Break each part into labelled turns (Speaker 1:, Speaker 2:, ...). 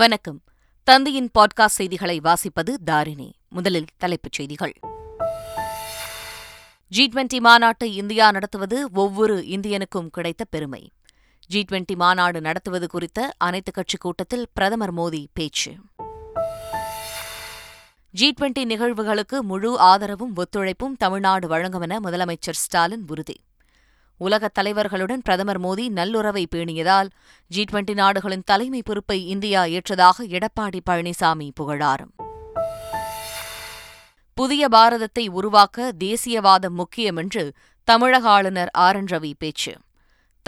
Speaker 1: வணக்கம் தந்தையின் பாட்காஸ்ட் செய்திகளை வாசிப்பது தாரிணி முதலில் தலைப்புச் செய்திகள் ஜி டுவெண்டி மாநாட்டை இந்தியா நடத்துவது ஒவ்வொரு இந்தியனுக்கும் கிடைத்த பெருமை ஜி டுவெண்டி மாநாடு நடத்துவது குறித்த அனைத்துக் கட்சிக் கூட்டத்தில் பிரதமர் மோடி பேச்சு ஜி டுவெண்டி நிகழ்வுகளுக்கு முழு ஆதரவும் ஒத்துழைப்பும் தமிழ்நாடு வழங்கும் என முதலமைச்சர் ஸ்டாலின் உறுதி உலகத் தலைவர்களுடன் பிரதமர் மோடி நல்லுறவை பேணியதால் ஜி டுவெண்டி நாடுகளின் தலைமை பொறுப்பை இந்தியா ஏற்றதாக எடப்பாடி பழனிசாமி புகழார் புதிய பாரதத்தை உருவாக்க தேசியவாதம் முக்கியம் என்று தமிழக ஆளுநர் ஆர் என் ரவி பேச்சு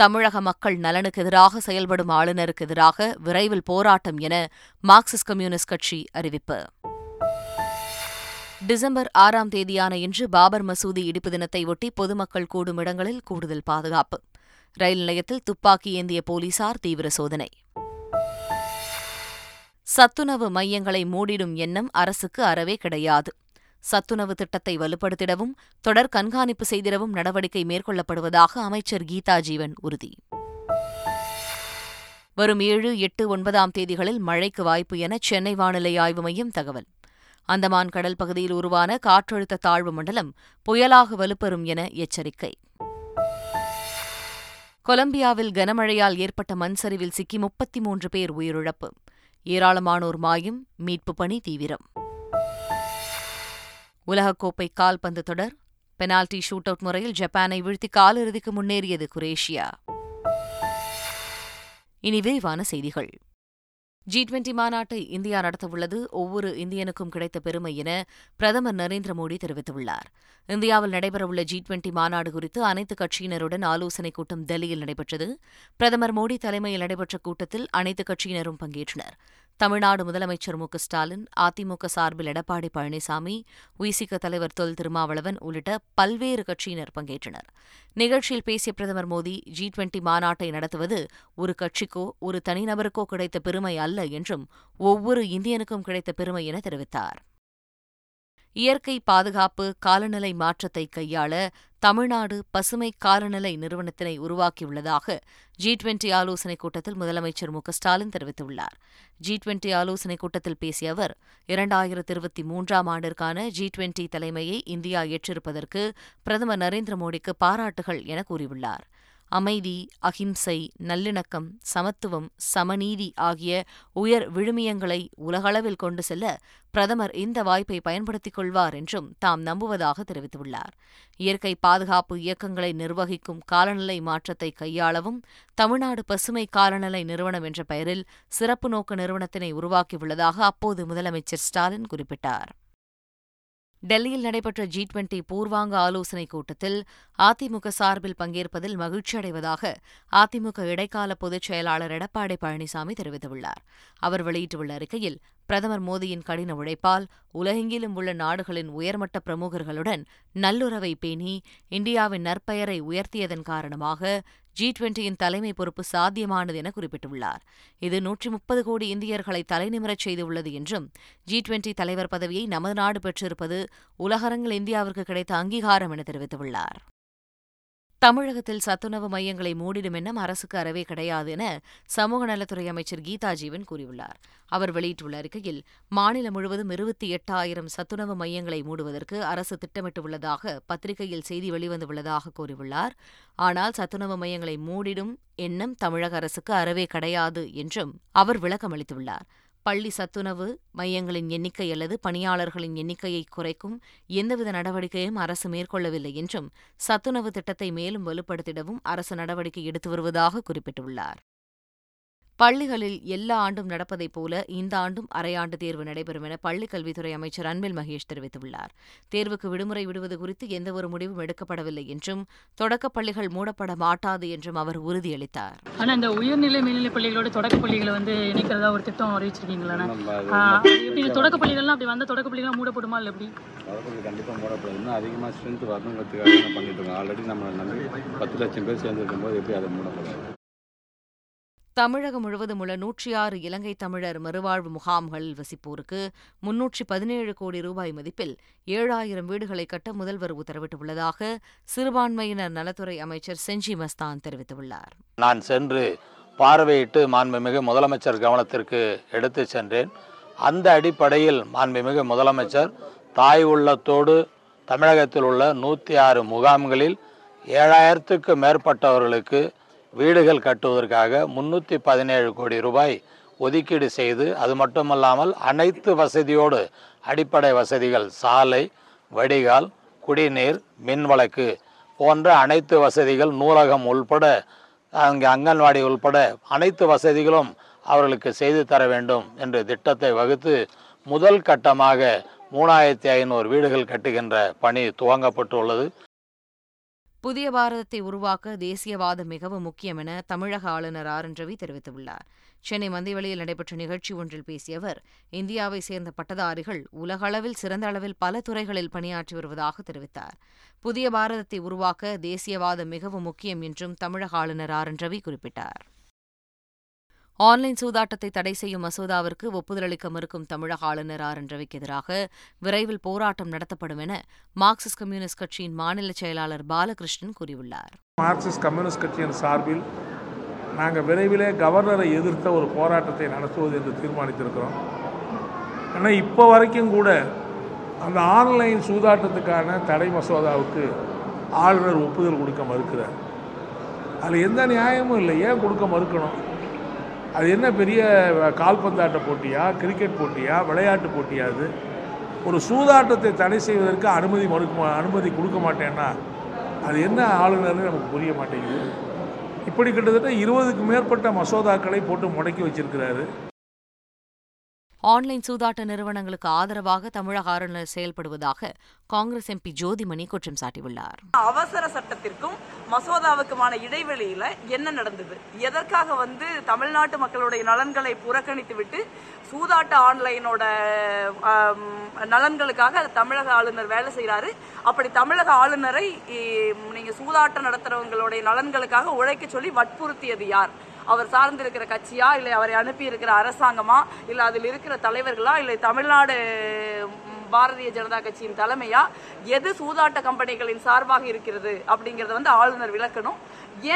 Speaker 1: தமிழக மக்கள் நலனுக்கு எதிராக செயல்படும் ஆளுநருக்கு எதிராக விரைவில் போராட்டம் என மார்க்சிஸ்ட் கம்யூனிஸ்ட் கட்சி அறிவிப்பு டிசம்பர் ஆறாம் தேதியான இன்று பாபர் மசூதி இடிப்பு தினத்தையொட்டி பொதுமக்கள் கூடும் இடங்களில் கூடுதல் பாதுகாப்பு ரயில் நிலையத்தில் துப்பாக்கி ஏந்திய போலீசார் தீவிர சோதனை சத்துணவு மையங்களை மூடிடும் எண்ணம் அரசுக்கு அறவே கிடையாது சத்துணவு திட்டத்தை வலுப்படுத்திடவும் தொடர் கண்காணிப்பு செய்திடவும் நடவடிக்கை மேற்கொள்ளப்படுவதாக அமைச்சர் கீதா ஜீவன் உறுதி வரும் ஏழு எட்டு ஒன்பதாம் தேதிகளில் மழைக்கு வாய்ப்பு என சென்னை வானிலை ஆய்வு மையம் தகவல் அந்தமான் கடல் பகுதியில் உருவான காற்றழுத்த தாழ்வு மண்டலம் புயலாக வலுப்பெறும் என எச்சரிக்கை கொலம்பியாவில் கனமழையால் ஏற்பட்ட மண்சரிவில் சிக்கி முப்பத்தி மூன்று பேர் உயிரிழப்பு ஏராளமானோர் மாயும் மீட்பு பணி தீவிரம் உலகக்கோப்பை கால்பந்து தொடர் பெனால்டி ஷூட் அவுட் முறையில் ஜப்பானை வீழ்த்தி காலிறுதிக்கு முன்னேறியது குரேஷியா இனி விரிவான செய்திகள் ஜி டுவெண்டி மாநாட்டை இந்தியா நடத்தவுள்ளது ஒவ்வொரு இந்தியனுக்கும் கிடைத்த பெருமை என பிரதமர் நரேந்திர மோடி தெரிவித்துள்ளார் இந்தியாவில் நடைபெறவுள்ள ஜி டுவெண்டி மாநாடு குறித்து அனைத்து கட்சியினருடன் ஆலோசனைக் கூட்டம் டெல்லியில் நடைபெற்றது பிரதமர் மோடி தலைமையில் நடைபெற்ற கூட்டத்தில் அனைத்து கட்சியினரும் பங்கேற்றனர் தமிழ்நாடு முதலமைச்சர் மு ஸ்டாலின் அதிமுக சார்பில் எடப்பாடி பழனிசாமி விசிக தலைவர் தொல் திருமாவளவன் உள்ளிட்ட பல்வேறு கட்சியினர் பங்கேற்றனர் நிகழ்ச்சியில் பேசிய பிரதமர் மோடி ஜி டுவெண்டி மாநாட்டை நடத்துவது ஒரு கட்சிக்கோ ஒரு தனிநபருக்கோ கிடைத்த பெருமை அல்ல என்றும் ஒவ்வொரு இந்தியனுக்கும் கிடைத்த பெருமை என தெரிவித்தார் இயற்கை பாதுகாப்பு காலநிலை மாற்றத்தை கையாள தமிழ்நாடு பசுமை காலநிலை நிறுவனத்தினை உருவாக்கியுள்ளதாக ஜி டுவெண்டி ஆலோசனைக் கூட்டத்தில் முதலமைச்சர் மு ஸ்டாலின் தெரிவித்துள்ளார் ஜி டுவெண்டி ஆலோசனைக் கூட்டத்தில் பேசிய அவர் இரண்டாயிரத்தி இருபத்தி மூன்றாம் ஆண்டிற்கான ஜி டுவெண்டி தலைமையை இந்தியா ஏற்றிருப்பதற்கு பிரதமர் நரேந்திர மோடிக்கு பாராட்டுகள் என கூறியுள்ளார் அமைதி அகிம்சை நல்லிணக்கம் சமத்துவம் சமநீதி ஆகிய உயர் விழுமியங்களை உலகளவில் கொண்டு செல்ல பிரதமர் இந்த வாய்ப்பை பயன்படுத்திக் கொள்வார் என்றும் தாம் நம்புவதாக தெரிவித்துள்ளார் இயற்கை பாதுகாப்பு இயக்கங்களை நிர்வகிக்கும் காலநிலை மாற்றத்தை கையாளவும் தமிழ்நாடு பசுமை காலநிலை நிறுவனம் என்ற பெயரில் சிறப்பு நோக்கு நிறுவனத்தினை உருவாக்கியுள்ளதாக அப்போது முதலமைச்சர் ஸ்டாலின் குறிப்பிட்டார் டெல்லியில் நடைபெற்ற ஜி டுவெண்டி பூர்வாங்க ஆலோசனைக் கூட்டத்தில் அதிமுக சார்பில் பங்கேற்பதில் மகிழ்ச்சியடைவதாக அதிமுக இடைக்கால பொதுச் செயலாளர் எடப்பாடி பழனிசாமி தெரிவித்துள்ளார் அவர் வெளியிட்டுள்ள அறிக்கையில் பிரதமர் மோடியின் கடின உழைப்பால் உலகெங்கிலும் உள்ள நாடுகளின் உயர்மட்ட பிரமுகர்களுடன் நல்லுறவை பேணி இந்தியாவின் நற்பெயரை உயர்த்தியதன் காரணமாக ஜி டுவெண்டியின் தலைமை பொறுப்பு சாத்தியமானது என குறிப்பிட்டுள்ளார் இது நூற்றி முப்பது கோடி இந்தியர்களை தலைநிமிரச் செய்துள்ளது என்றும் ஜி டுவெண்டி தலைவர் பதவியை நமது நாடு பெற்றிருப்பது உலகரங்கில் இந்தியாவிற்கு கிடைத்த அங்கீகாரம் என தெரிவித்துள்ளார் தமிழகத்தில் சத்துணவு மையங்களை மூடிடும் எண்ணம் அரசுக்கு அறவே கிடையாது என சமூக நலத்துறை அமைச்சர் கீதா ஜீவன் கூறியுள்ளார் அவர் வெளியிட்டுள்ள அறிக்கையில் மாநிலம் முழுவதும் இருபத்தி எட்டாயிரம் சத்துணவு மையங்களை மூடுவதற்கு அரசு திட்டமிட்டுள்ளதாக பத்திரிகையில் செய்தி வெளிவந்துள்ளதாக கூறியுள்ளார் ஆனால் சத்துணவு மையங்களை மூடிடும் எண்ணம் தமிழக அரசுக்கு அறவே கிடையாது என்றும் அவர் விளக்கமளித்துள்ளார் பள்ளி சத்துணவு மையங்களின் எண்ணிக்கை அல்லது பணியாளர்களின் எண்ணிக்கையை குறைக்கும் எந்தவித நடவடிக்கையும் அரசு மேற்கொள்ளவில்லை என்றும் சத்துணவு திட்டத்தை மேலும் வலுப்படுத்திடவும் அரசு நடவடிக்கை எடுத்து வருவதாக குறிப்பிட்டுள்ளார் பள்ளிகளில் எல்லா ஆண்டும் நடப்பதைப் போல இந்த ஆண்டும் அரையாண்டு தேர்வு நடைபெறும் என பள்ளிக் கல்வித்துறை அமைச்சர் அன்பில் மகேஷ் தெரிவித்துள்ளார் தேர்வுக்கு விடுமுறை விடுவது குறித்து எந்தவொரு முடிவும் எடுக்கப்படவில்லை என்றும் தொடக்கப் பள்ளிகள் மூடப்பட மாட்டாது என்றும் அவர் உறுதியளித்தார் ஆனால் இந்த உயர்நிலை மேல்நிலைப் பள்ளிகளோட தொடக்க பள்ளிகளை வந்து இணைக்கிறதா ஒரு திட்டம் அறிவிச்சிருக்கீங்களா எப்படி தொடக்க பள்ளிகள்லாம் அப்படி வந்த தொடக்க பள்ளிகள்லாம் மூடப்படுமா இல்லை எப்படி கண்டிப்பாக மூடப்படாது இன்னும் ஸ்ட்ரென்த் வரணுங்கிறதுக்காக பண்ணிட்டு இருக்கோம் ஆல்ரெடி நம்ம பத்து லட்சம் பேர் சேர்ந்துருக்கும் போது எப்படி அதை மூடப்படாது தமிழகம் முழுவதும் உள்ள நூற்றி ஆறு இலங்கை தமிழர் மறுவாழ்வு முகாம்களில் வசிப்போருக்கு முன்னூற்றி பதினேழு கோடி ரூபாய் மதிப்பில் ஏழாயிரம் வீடுகளை கட்ட முதல்வர் உத்தரவிட்டுள்ளதாக சிறுபான்மையினர் நலத்துறை அமைச்சர் செஞ்சி மஸ்தான் தெரிவித்துள்ளார்
Speaker 2: நான் சென்று பார்வையிட்டு மாண்புமிகு முதலமைச்சர் கவனத்திற்கு எடுத்து சென்றேன் அந்த அடிப்படையில் மாண்புமிகு முதலமைச்சர் தாய் உள்ளத்தோடு தமிழகத்தில் உள்ள நூற்றி ஆறு முகாம்களில் ஏழாயிரத்துக்கு மேற்பட்டவர்களுக்கு வீடுகள் கட்டுவதற்காக முன்னூற்றி பதினேழு கோடி ரூபாய் ஒதுக்கீடு செய்து அது மட்டுமல்லாமல் அனைத்து வசதியோடு அடிப்படை வசதிகள் சாலை வடிகால் குடிநீர் மின்வழக்கு போன்ற அனைத்து வசதிகள் நூலகம் உள்பட அங்கே அங்கன்வாடி உள்பட அனைத்து வசதிகளும் அவர்களுக்கு செய்து தர வேண்டும் என்று திட்டத்தை வகுத்து முதல் கட்டமாக மூணாயிரத்தி ஐநூறு வீடுகள் கட்டுகின்ற பணி துவங்கப்பட்டுள்ளது
Speaker 1: புதிய பாரதத்தை உருவாக்க தேசியவாதம் மிகவும் முக்கியம் என தமிழக ஆளுநர் ஆர் என் ரவி தெரிவித்துள்ளார் சென்னை மந்தியவெளியில் நடைபெற்ற நிகழ்ச்சி ஒன்றில் பேசிய அவர் இந்தியாவை சேர்ந்த பட்டதாரிகள் உலகளவில் சிறந்த அளவில் பல துறைகளில் பணியாற்றி வருவதாக தெரிவித்தார் புதிய பாரதத்தை உருவாக்க தேசியவாதம் மிகவும் முக்கியம் என்றும் தமிழக ஆளுநர் ஆர் என் ரவி குறிப்பிட்டார் ஆன்லைன் சூதாட்டத்தை தடை செய்யும் மசோதாவிற்கு ஒப்புதல் அளிக்க மறுக்கும் தமிழக ஆளுநர் ஆர் என் ரவிக்கு எதிராக விரைவில் போராட்டம் நடத்தப்படும் என மார்க்சிஸ்ட் கம்யூனிஸ்ட் கட்சியின் மாநில செயலாளர் பாலகிருஷ்ணன் கூறியுள்ளார்
Speaker 3: மார்க்சிஸ்ட் கம்யூனிஸ்ட் கட்சியின் சார்பில் நாங்கள் விரைவிலே கவர்னரை எதிர்த்த ஒரு போராட்டத்தை நடத்துவது என்று தீர்மானித்திருக்கிறோம் ஆனால் இப்போ வரைக்கும் கூட அந்த ஆன்லைன் சூதாட்டத்துக்கான தடை மசோதாவுக்கு ஆளுநர் ஒப்புதல் கொடுக்க மறுக்கிறார் அதில் எந்த நியாயமும் இல்லை ஏன் கொடுக்க மறுக்கணும் அது என்ன பெரிய கால்பந்தாட்ட போட்டியா கிரிக்கெட் போட்டியா விளையாட்டு போட்டியா அது ஒரு சூதாட்டத்தை தடை செய்வதற்கு அனுமதி மறுக்க அனுமதி கொடுக்க மாட்டேன்னா அது என்ன ஆளுநர்னு நமக்கு புரிய மாட்டேங்குது இப்படி கிட்டத்தட்ட இருபதுக்கு மேற்பட்ட மசோதாக்களை போட்டு முடக்கி வச்சிருக்கிறாரு
Speaker 1: ஆன்லைன் சூதாட்ட நிறுவனங்களுக்கு ஆதரவாக தமிழக ஆளுநர் செயல்படுவதாக காங்கிரஸ் எம்பி ஜோதிமணி குற்றம் சாட்டியுள்ளார்
Speaker 4: அவசர சட்டத்திற்கும் மசோதாவுக்குமான இடைவெளியில என்ன நடந்தது எதற்காக வந்து தமிழ்நாட்டு மக்களுடைய நலன்களை புறக்கணித்து விட்டு சூதாட்ட ஆன்லைனோட நலன்களுக்காக தமிழக ஆளுநர் வேலை செய்கிறாரு அப்படி தமிழக ஆளுநரை நீங்க சூதாட்டம் நடத்துறவங்களுடைய நலன்களுக்காக உழைக்க சொல்லி வற்புறுத்தியது யார் அவர் சார்ந்திருக்கிற கட்சியா இல்லை அவரை அனுப்பி இருக்கிற அரசாங்கமா இல்லை அதில் இருக்கிற தலைவர்களா இல்லை தமிழ்நாடு பாரதிய ஜனதா கட்சியின் தலைமையா எது சூதாட்ட கம்பெனிகளின் சார்பாக இருக்கிறது அப்படிங்கிறத வந்து ஆளுநர் விளக்கணும்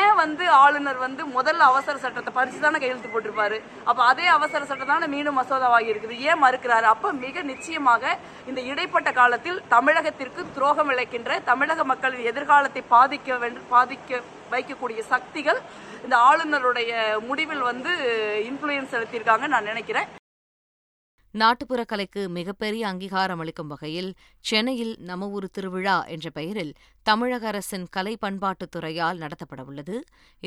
Speaker 4: ஏன் வந்து ஆளுநர் வந்து முதல்ல அவசர சட்டத்தை பறிச்சு தானே கையெழுத்து போட்டிருப்பாரு அப்போ அதே அவசர சட்டம் தானே மீண்டும் மசோதாவாகி இருக்குது ஏன் மறுக்கிறாரு அப்போ மிக நிச்சயமாக இந்த இடைப்பட்ட காலத்தில் தமிழகத்திற்கு துரோகம் இழைக்கின்ற தமிழக மக்களின் எதிர்காலத்தை பாதிக்க பாதிக்க வைக்கக்கூடிய சக்திகள் இந்த ஆளுநருடைய முடிவில் வந்து இன்ஃப்ளூயன்ஸ் செலுத்தியிருக்காங்க நான் நினைக்கிறேன்
Speaker 1: நாட்டுப்புற கலைக்கு மிகப்பெரிய அங்கீகாரம் அளிக்கும் வகையில் சென்னையில் நம ஊர் திருவிழா என்ற பெயரில் தமிழக அரசின் கலை பண்பாட்டுத் துறையால் நடத்தப்படவுள்ளது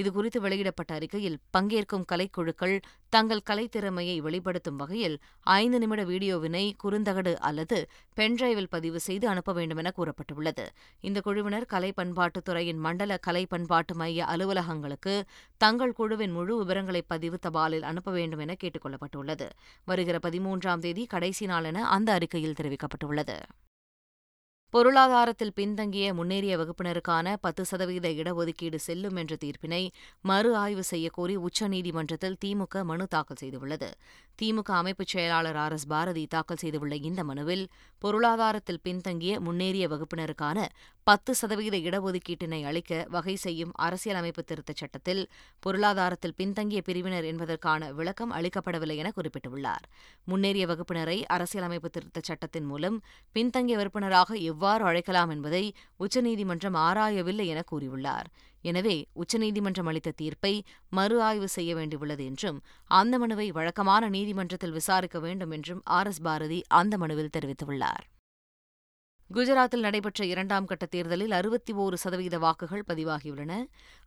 Speaker 1: இதுகுறித்து வெளியிடப்பட்ட அறிக்கையில் பங்கேற்கும் கலைக்குழுக்கள் தங்கள் கலைத்திறமையை வெளிப்படுத்தும் வகையில் ஐந்து நிமிட வீடியோவினை குறுந்தகடு அல்லது பென்டிரைவில் பதிவு செய்து அனுப்ப வேண்டும் என கூறப்பட்டுள்ளது இந்த குழுவினர் கலை பண்பாட்டுத் துறையின் மண்டல கலை பண்பாட்டு மைய அலுவலகங்களுக்கு தங்கள் குழுவின் முழு விவரங்களை பதிவு தபாலில் அனுப்ப வேண்டும் என கேட்டுக் கொள்ளப்பட்டுள்ளது வருகிற பதிமூன்றாம் மூன்றாம் தேதி கடைசி நாள் என அந்த அறிக்கையில் தெரிவிக்கப்பட்டுள்ளது பொருளாதாரத்தில் பின்தங்கிய முன்னேறிய வகுப்பினருக்கான பத்து சதவீத இடஒதுக்கீடு செல்லும் என்ற தீர்ப்பினை மறு ஆய்வு செய்யக்கோரி உச்சநீதிமன்றத்தில் திமுக மனு தாக்கல் செய்துள்ளது திமுக அமைப்புச் செயலாளர் ஆர் எஸ் பாரதி தாக்கல் செய்துள்ள இந்த மனுவில் பொருளாதாரத்தில் பின்தங்கிய முன்னேறிய வகுப்பினருக்கான பத்து சதவீத இடஒதுக்கீட்டினை அளிக்க வகை செய்யும் அரசியலமைப்பு திருத்தச் சட்டத்தில் பொருளாதாரத்தில் பின்தங்கிய பிரிவினர் என்பதற்கான விளக்கம் அளிக்கப்படவில்லை என குறிப்பிட்டுள்ளார் முன்னேறிய வகுப்பினரை அரசியலமைப்பு திருத்தச் சட்டத்தின் மூலம் பின்தங்கிய வகுப்பினராக எவ்வாறு அழைக்கலாம் என்பதை உச்சநீதிமன்றம் ஆராயவில்லை என கூறியுள்ளார் எனவே உச்சநீதிமன்றம் அளித்த தீர்ப்பை மறு ஆய்வு செய்ய வேண்டியுள்ளது என்றும் அந்த மனுவை வழக்கமான நீதிமன்றத்தில் விசாரிக்க வேண்டும் என்றும் ஆர் எஸ் பாரதி அந்த மனுவில் தெரிவித்துள்ளார் குஜராத்தில் நடைபெற்ற இரண்டாம் கட்ட தேர்தலில் அறுபத்தி ஒரு சதவீத வாக்குகள் பதிவாகியுள்ளன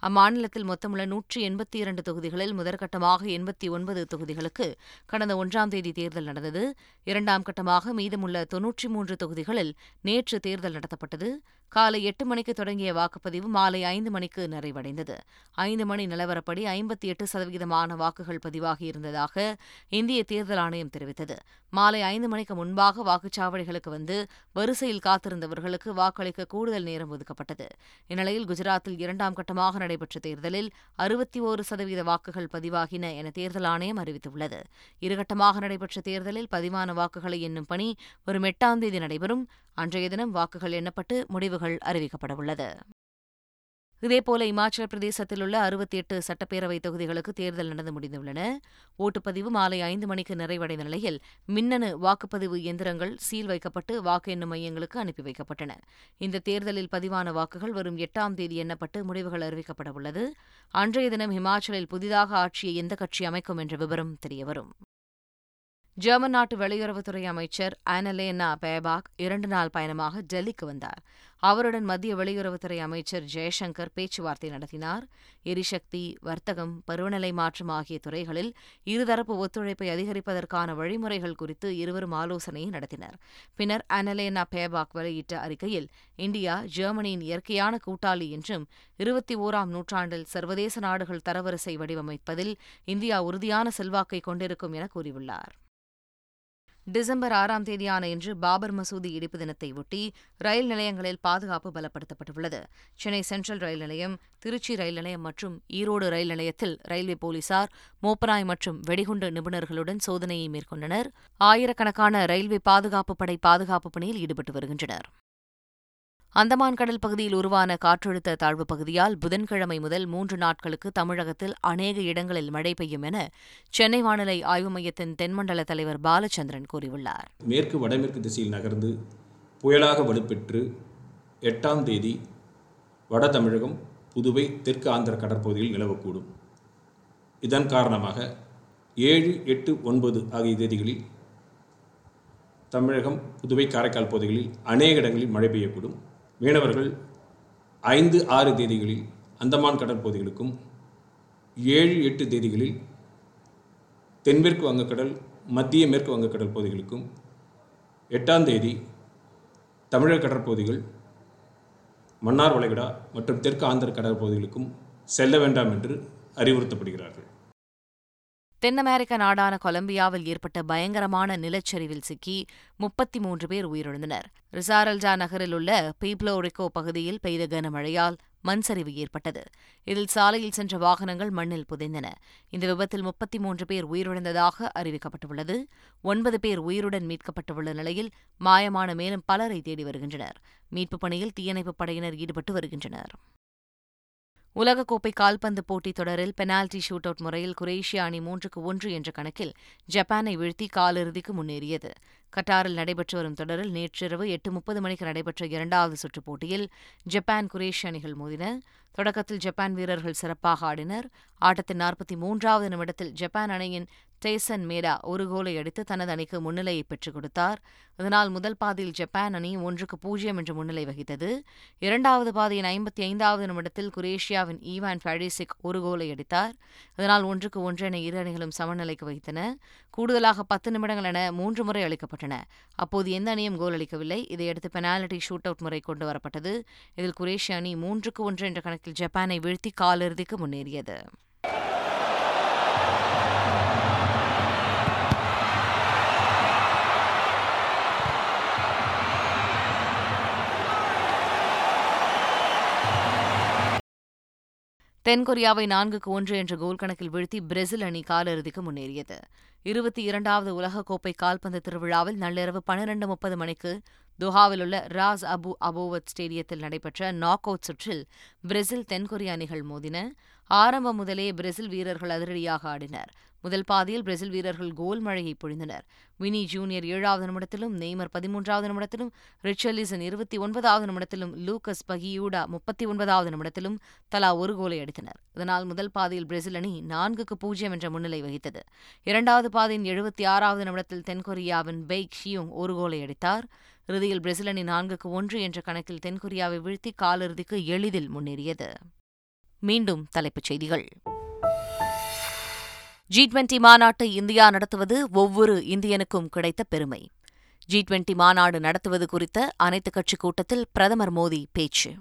Speaker 1: அம்மாநிலத்தில் மொத்தமுள்ள நூற்றி எண்பத்தி இரண்டு தொகுதிகளில் முதற்கட்டமாக எண்பத்தி ஒன்பது தொகுதிகளுக்கு கடந்த ஒன்றாம் தேதி தேர்தல் நடந்தது இரண்டாம் கட்டமாக மீதமுள்ள தொன்னூற்றி மூன்று தொகுதிகளில் நேற்று தேர்தல் நடத்தப்பட்டது காலை எட்டு மணிக்கு தொடங்கிய வாக்குப்பதிவு மாலை ஐந்து மணிக்கு நிறைவடைந்தது ஐந்து மணி நிலவரப்படி ஐம்பத்தி எட்டு சதவீதமான வாக்குகள் பதிவாகியிருந்ததாக இந்திய தேர்தல் ஆணையம் தெரிவித்தது மாலை ஐந்து மணிக்கு முன்பாக வாக்குச்சாவடிகளுக்கு வந்து வரிசையில் காத்திருந்தவர்களுக்கு வாக்களிக்க கூடுதல் நேரம் ஒதுக்கப்பட்டது இந்நிலையில் குஜராத்தில் இரண்டாம் கட்டமாக நடைபெற்ற தேர்தலில் அறுபத்தி ஒரு சதவீத வாக்குகள் பதிவாகின என தேர்தல் ஆணையம் அறிவித்துள்ளது இருகட்டமாக நடைபெற்ற தேர்தலில் பதிவான வாக்குகளை எண்ணும் பணி வரும் எட்டாம் தேதி நடைபெறும் அன்றைய தினம் வாக்குகள் எண்ணப்பட்டு முடிவுகள் அறிவிக்கப்படவுள்ளது இதேபோல இமாச்சல பிரதேசத்தில் உள்ள அறுபத்தி எட்டு சட்டப்பேரவை தொகுதிகளுக்கு தேர்தல் நடந்து முடிந்துள்ளன ஓட்டுப்பதிவு மாலை ஐந்து மணிக்கு நிறைவடைந்த நிலையில் மின்னணு வாக்குப்பதிவு எந்திரங்கள் சீல் வைக்கப்பட்டு வாக்கு எண்ணும் மையங்களுக்கு அனுப்பி வைக்கப்பட்டன இந்த தேர்தலில் பதிவான வாக்குகள் வரும் எட்டாம் தேதி எண்ணப்பட்டு முடிவுகள் அறிவிக்கப்பட உள்ளது அன்றைய தினம் இமாச்சலில் புதிதாக ஆட்சியை எந்த கட்சி அமைக்கும் என்ற விவரம் தெரியவரும் ஜெர்மன் நாட்டு வெளியுறவுத்துறை அமைச்சர் அனலேனா பேபாக் இரண்டு நாள் பயணமாக டெல்லிக்கு வந்தார் அவருடன் மத்திய வெளியுறவுத்துறை அமைச்சர் ஜெய்சங்கர் பேச்சுவார்த்தை நடத்தினார் எரிசக்தி வர்த்தகம் பருவநிலை மாற்றம் ஆகிய துறைகளில் இருதரப்பு ஒத்துழைப்பை அதிகரிப்பதற்கான வழிமுறைகள் குறித்து இருவரும் ஆலோசனை நடத்தினர் பின்னர் அனலேனா பேபாக் வெளியிட்ட அறிக்கையில் இந்தியா ஜெர்மனியின் இயற்கையான கூட்டாளி என்றும் இருபத்தி ஓராம் நூற்றாண்டில் சர்வதேச நாடுகள் தரவரிசை வடிவமைப்பதில் இந்தியா உறுதியான செல்வாக்கை கொண்டிருக்கும் என கூறியுள்ளார் டிசம்பர் ஆறாம் தேதியான இன்று பாபர் மசூதி இடிப்பு தினத்தை ஒட்டி ரயில் நிலையங்களில் பாதுகாப்பு பலப்படுத்தப்பட்டுள்ளது சென்னை சென்ட்ரல் ரயில் நிலையம் திருச்சி ரயில் நிலையம் மற்றும் ஈரோடு ரயில் நிலையத்தில் ரயில்வே போலீசார் மோப்பனாய் மற்றும் வெடிகுண்டு நிபுணர்களுடன் சோதனையை மேற்கொண்டனர் ஆயிரக்கணக்கான ரயில்வே பாதுகாப்பு படை பாதுகாப்பு பணியில் ஈடுபட்டு வருகின்றனர் அந்தமான் கடல் பகுதியில் உருவான காற்றழுத்த தாழ்வு பகுதியால் புதன்கிழமை முதல் மூன்று நாட்களுக்கு தமிழகத்தில் அநேக இடங்களில் மழை பெய்யும் என சென்னை வானிலை ஆய்வு மையத்தின் தென்மண்டல தலைவர் பாலச்சந்திரன் கூறியுள்ளார்
Speaker 5: மேற்கு வடமேற்கு திசையில் நகர்ந்து புயலாக வலுப்பெற்று எட்டாம் தேதி வட தமிழகம் புதுவை தெற்கு ஆந்திர கடற்பகுதியில் நிலவக்கூடும் இதன் காரணமாக ஏழு எட்டு ஒன்பது ஆகிய தேதிகளில் தமிழகம் புதுவை காரைக்கால் பகுதிகளில் அநேக இடங்களில் மழை பெய்யக்கூடும் மீனவர்கள் ஐந்து ஆறு தேதிகளில் அந்தமான் கடற்பகுதிகளுக்கும் ஏழு எட்டு தேதிகளில் தென்மேற்கு வங்கக்கடல் மத்திய மேற்கு வங்கக்கடல் பகுதிகளுக்கும் எட்டாம் தேதி தமிழக கடற்பகுதிகள் மன்னார் வளைகுடா மற்றும் தெற்கு ஆந்திர கடற்பகுதிகளுக்கும் செல்ல வேண்டாம் என்று அறிவுறுத்தப்படுகிறார்கள்
Speaker 1: தென் அமெரிக்க நாடான கொலம்பியாவில் ஏற்பட்ட பயங்கரமான நிலச்சரிவில் சிக்கி முப்பத்தி மூன்று பேர் உயிரிழந்தனர் ரிசாரல்ஜா நகரில் உள்ள பீப்ளோரிகோ பகுதியில் பெய்த கனமழையால் மண் சரிவு ஏற்பட்டது இதில் சாலையில் சென்ற வாகனங்கள் மண்ணில் புதைந்தன இந்த விபத்தில் முப்பத்தி மூன்று பேர் உயிரிழந்ததாக அறிவிக்கப்பட்டுள்ளது ஒன்பது பேர் உயிருடன் மீட்கப்பட்டுள்ள நிலையில் மாயமான மேலும் பலரை தேடி வருகின்றனர் மீட்புப் பணியில் தீயணைப்புப் படையினர் ஈடுபட்டு வருகின்றனர் உலகக்கோப்பை கால்பந்து போட்டித் தொடரில் பெனால்டி ஷூட் அவுட் முறையில் குரேஷியா அணி மூன்றுக்கு ஒன்று என்ற கணக்கில் ஜப்பானை வீழ்த்தி காலிறுதிக்கு முன்னேறியது கட்டாரில் நடைபெற்று வரும் தொடரில் நேற்றிரவு எட்டு முப்பது மணிக்கு நடைபெற்ற இரண்டாவது சுற்றுப் போட்டியில் ஜப்பான் குரேஷிய அணிகள் மோதின தொடக்கத்தில் ஜப்பான் வீரர்கள் சிறப்பாக ஆடினர் ஆட்டத்தின் நாற்பத்தி மூன்றாவது நிமிடத்தில் ஜப்பான் அணியின் டேசன் மேடா ஒரு கோலை அடித்து தனது அணிக்கு முன்னிலையை பெற்றுக் கொடுத்தார் இதனால் முதல் பாதியில் ஜப்பான் அணி ஒன்றுக்கு பூஜ்ஜியம் என்று முன்னிலை வகித்தது இரண்டாவது பாதியின் ஐம்பத்தி ஐந்தாவது நிமிடத்தில் குரேஷியாவின் ஈவான் ஃபேடிசிக் ஒரு கோலை அடித்தார் இதனால் ஒன்றுக்கு ஒன்று என இரு அணிகளும் சமநிலைக்கு வகித்தன கூடுதலாக பத்து நிமிடங்கள் என மூன்று முறை அளிக்கப்பட்டன அப்போது எந்த அணியும் கோல் அளிக்கவில்லை இதையடுத்து பெனால்டி ஷூட் அவுட் முறை கொண்டு வரப்பட்டது இதில் குரேஷிய அணி மூன்றுக்கு ஒன்று என்ற கணக்கில் ஜப்பானை வீழ்த்தி காலிறுதிக்கு முன்னேறியது தென்கொரியாவை நான்குக்கு ஒன்று என்ற கோல் கணக்கில் வீழ்த்தி பிரேசில் அணி காலிறுதிக்கு முன்னேறியது இருபத்தி இரண்டாவது உலகக்கோப்பை கால்பந்து திருவிழாவில் நள்ளிரவு பன்னிரண்டு முப்பது மணிக்கு உள்ள ராஸ் அபு அபோவத் ஸ்டேடியத்தில் நடைபெற்ற நாக் அவுட் சுற்றில் பிரேசில் தென்கொரிய அணிகள் மோதின ஆரம்பம் முதலே பிரேசில் வீரர்கள் அதிரடியாக ஆடினர் முதல் பாதியில் பிரேசில் வீரர்கள் கோல் மழையை பொழிந்தனர் வினி ஜூனியர் ஏழாவது நிமிடத்திலும் நெய்மர் பதிமூன்றாவது நிமிடத்திலும் ரிச்சர்லிசன் இருபத்தி ஒன்பதாவது நிமிடத்திலும் லூகஸ் பகியூடா முப்பத்தி ஒன்பதாவது நிமிடத்திலும் தலா ஒரு கோலை அடித்தனர் இதனால் முதல் பாதியில் பிரேசில் அணி நான்குக்கு பூஜ்ஜியம் என்ற முன்னிலை வகித்தது இரண்டாவது பாதியின் எழுபத்தி ஆறாவது நிமிடத்தில் தென்கொரியாவின் பெய்க் ஷியோங் ஒரு கோலை அடித்தார் இறுதியில் பிரேசில் அணி நான்குக்கு ஒன்று என்ற கணக்கில் தென்கொரியாவை வீழ்த்தி காலிறுதிக்கு எளிதில் முன்னேறியது மீண்டும் தலைப்புச் செய்திகள் ஜி டுவெண்டி மாநாட்டை இந்தியா நடத்துவது ஒவ்வொரு இந்தியனுக்கும் கிடைத்த பெருமை ஜி டுவெண்டி மாநாடு நடத்துவது குறித்த அனைத்துக் கட்சி கூட்டத்தில் பிரதமர் மோடி பேச்சு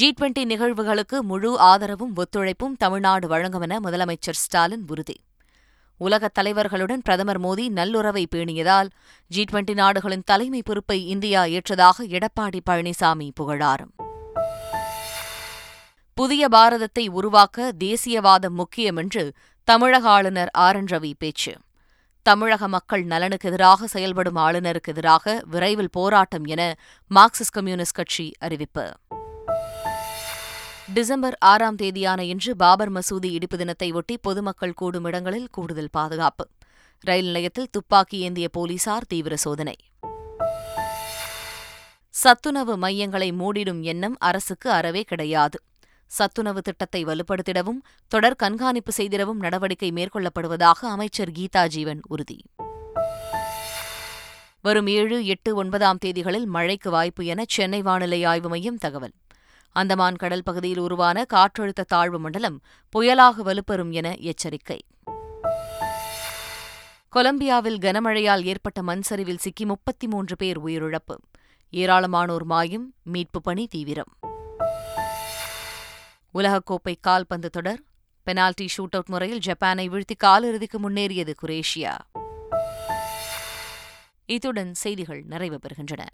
Speaker 1: ஜி டுவெண்டி நிகழ்வுகளுக்கு முழு ஆதரவும் ஒத்துழைப்பும் தமிழ்நாடு வழங்கும் என முதலமைச்சர் ஸ்டாலின் உறுதி உலகத் தலைவர்களுடன் பிரதமர் மோடி நல்லுறவை பேணியதால் ஜி டுவெண்டி நாடுகளின் தலைமை பொறுப்பை இந்தியா ஏற்றதாக எடப்பாடி பழனிசாமி புகழாரம் புதிய பாரதத்தை உருவாக்க தேசியவாதம் முக்கியம் என்று தமிழக ஆளுநர் ஆர் என் ரவி பேச்சு தமிழக மக்கள் நலனுக்கு எதிராக செயல்படும் ஆளுநருக்கு எதிராக விரைவில் போராட்டம் என மார்க்சிஸ்ட் கம்யூனிஸ்ட் கட்சி அறிவிப்பு டிசம்பர் ஆறாம் தேதியான இன்று பாபர் மசூதி இடிப்பு தினத்தையொட்டி பொதுமக்கள் கூடும் இடங்களில் கூடுதல் பாதுகாப்பு ரயில் நிலையத்தில் துப்பாக்கி ஏந்திய போலீசார் தீவிர சோதனை சத்துணவு மையங்களை மூடிடும் எண்ணம் அரசுக்கு அறவே கிடையாது சத்துணவு திட்டத்தை வலுப்படுத்திடவும் தொடர் கண்காணிப்பு செய்திடவும் நடவடிக்கை மேற்கொள்ளப்படுவதாக அமைச்சர் கீதா ஜீவன் உறுதி வரும் ஏழு எட்டு ஒன்பதாம் தேதிகளில் மழைக்கு வாய்ப்பு என சென்னை வானிலை ஆய்வு மையம் தகவல் அந்தமான் கடல் பகுதியில் உருவான காற்றழுத்த தாழ்வு மண்டலம் புயலாக வலுப்பெறும் என எச்சரிக்கை கொலம்பியாவில் கனமழையால் ஏற்பட்ட மண் சரிவில் சிக்கி முப்பத்தி மூன்று பேர் உயிரிழப்பு ஏராளமானோர் மாயும் மீட்பு பணி தீவிரம் உலகக்கோப்பை கால்பந்து தொடர் பெனால்டி ஷூட் அவுட் முறையில் ஜப்பானை வீழ்த்தி காலிறுதிக்கு முன்னேறியது குரேஷியா இத்துடன் செய்திகள் நிறைவு பெறுகின்றன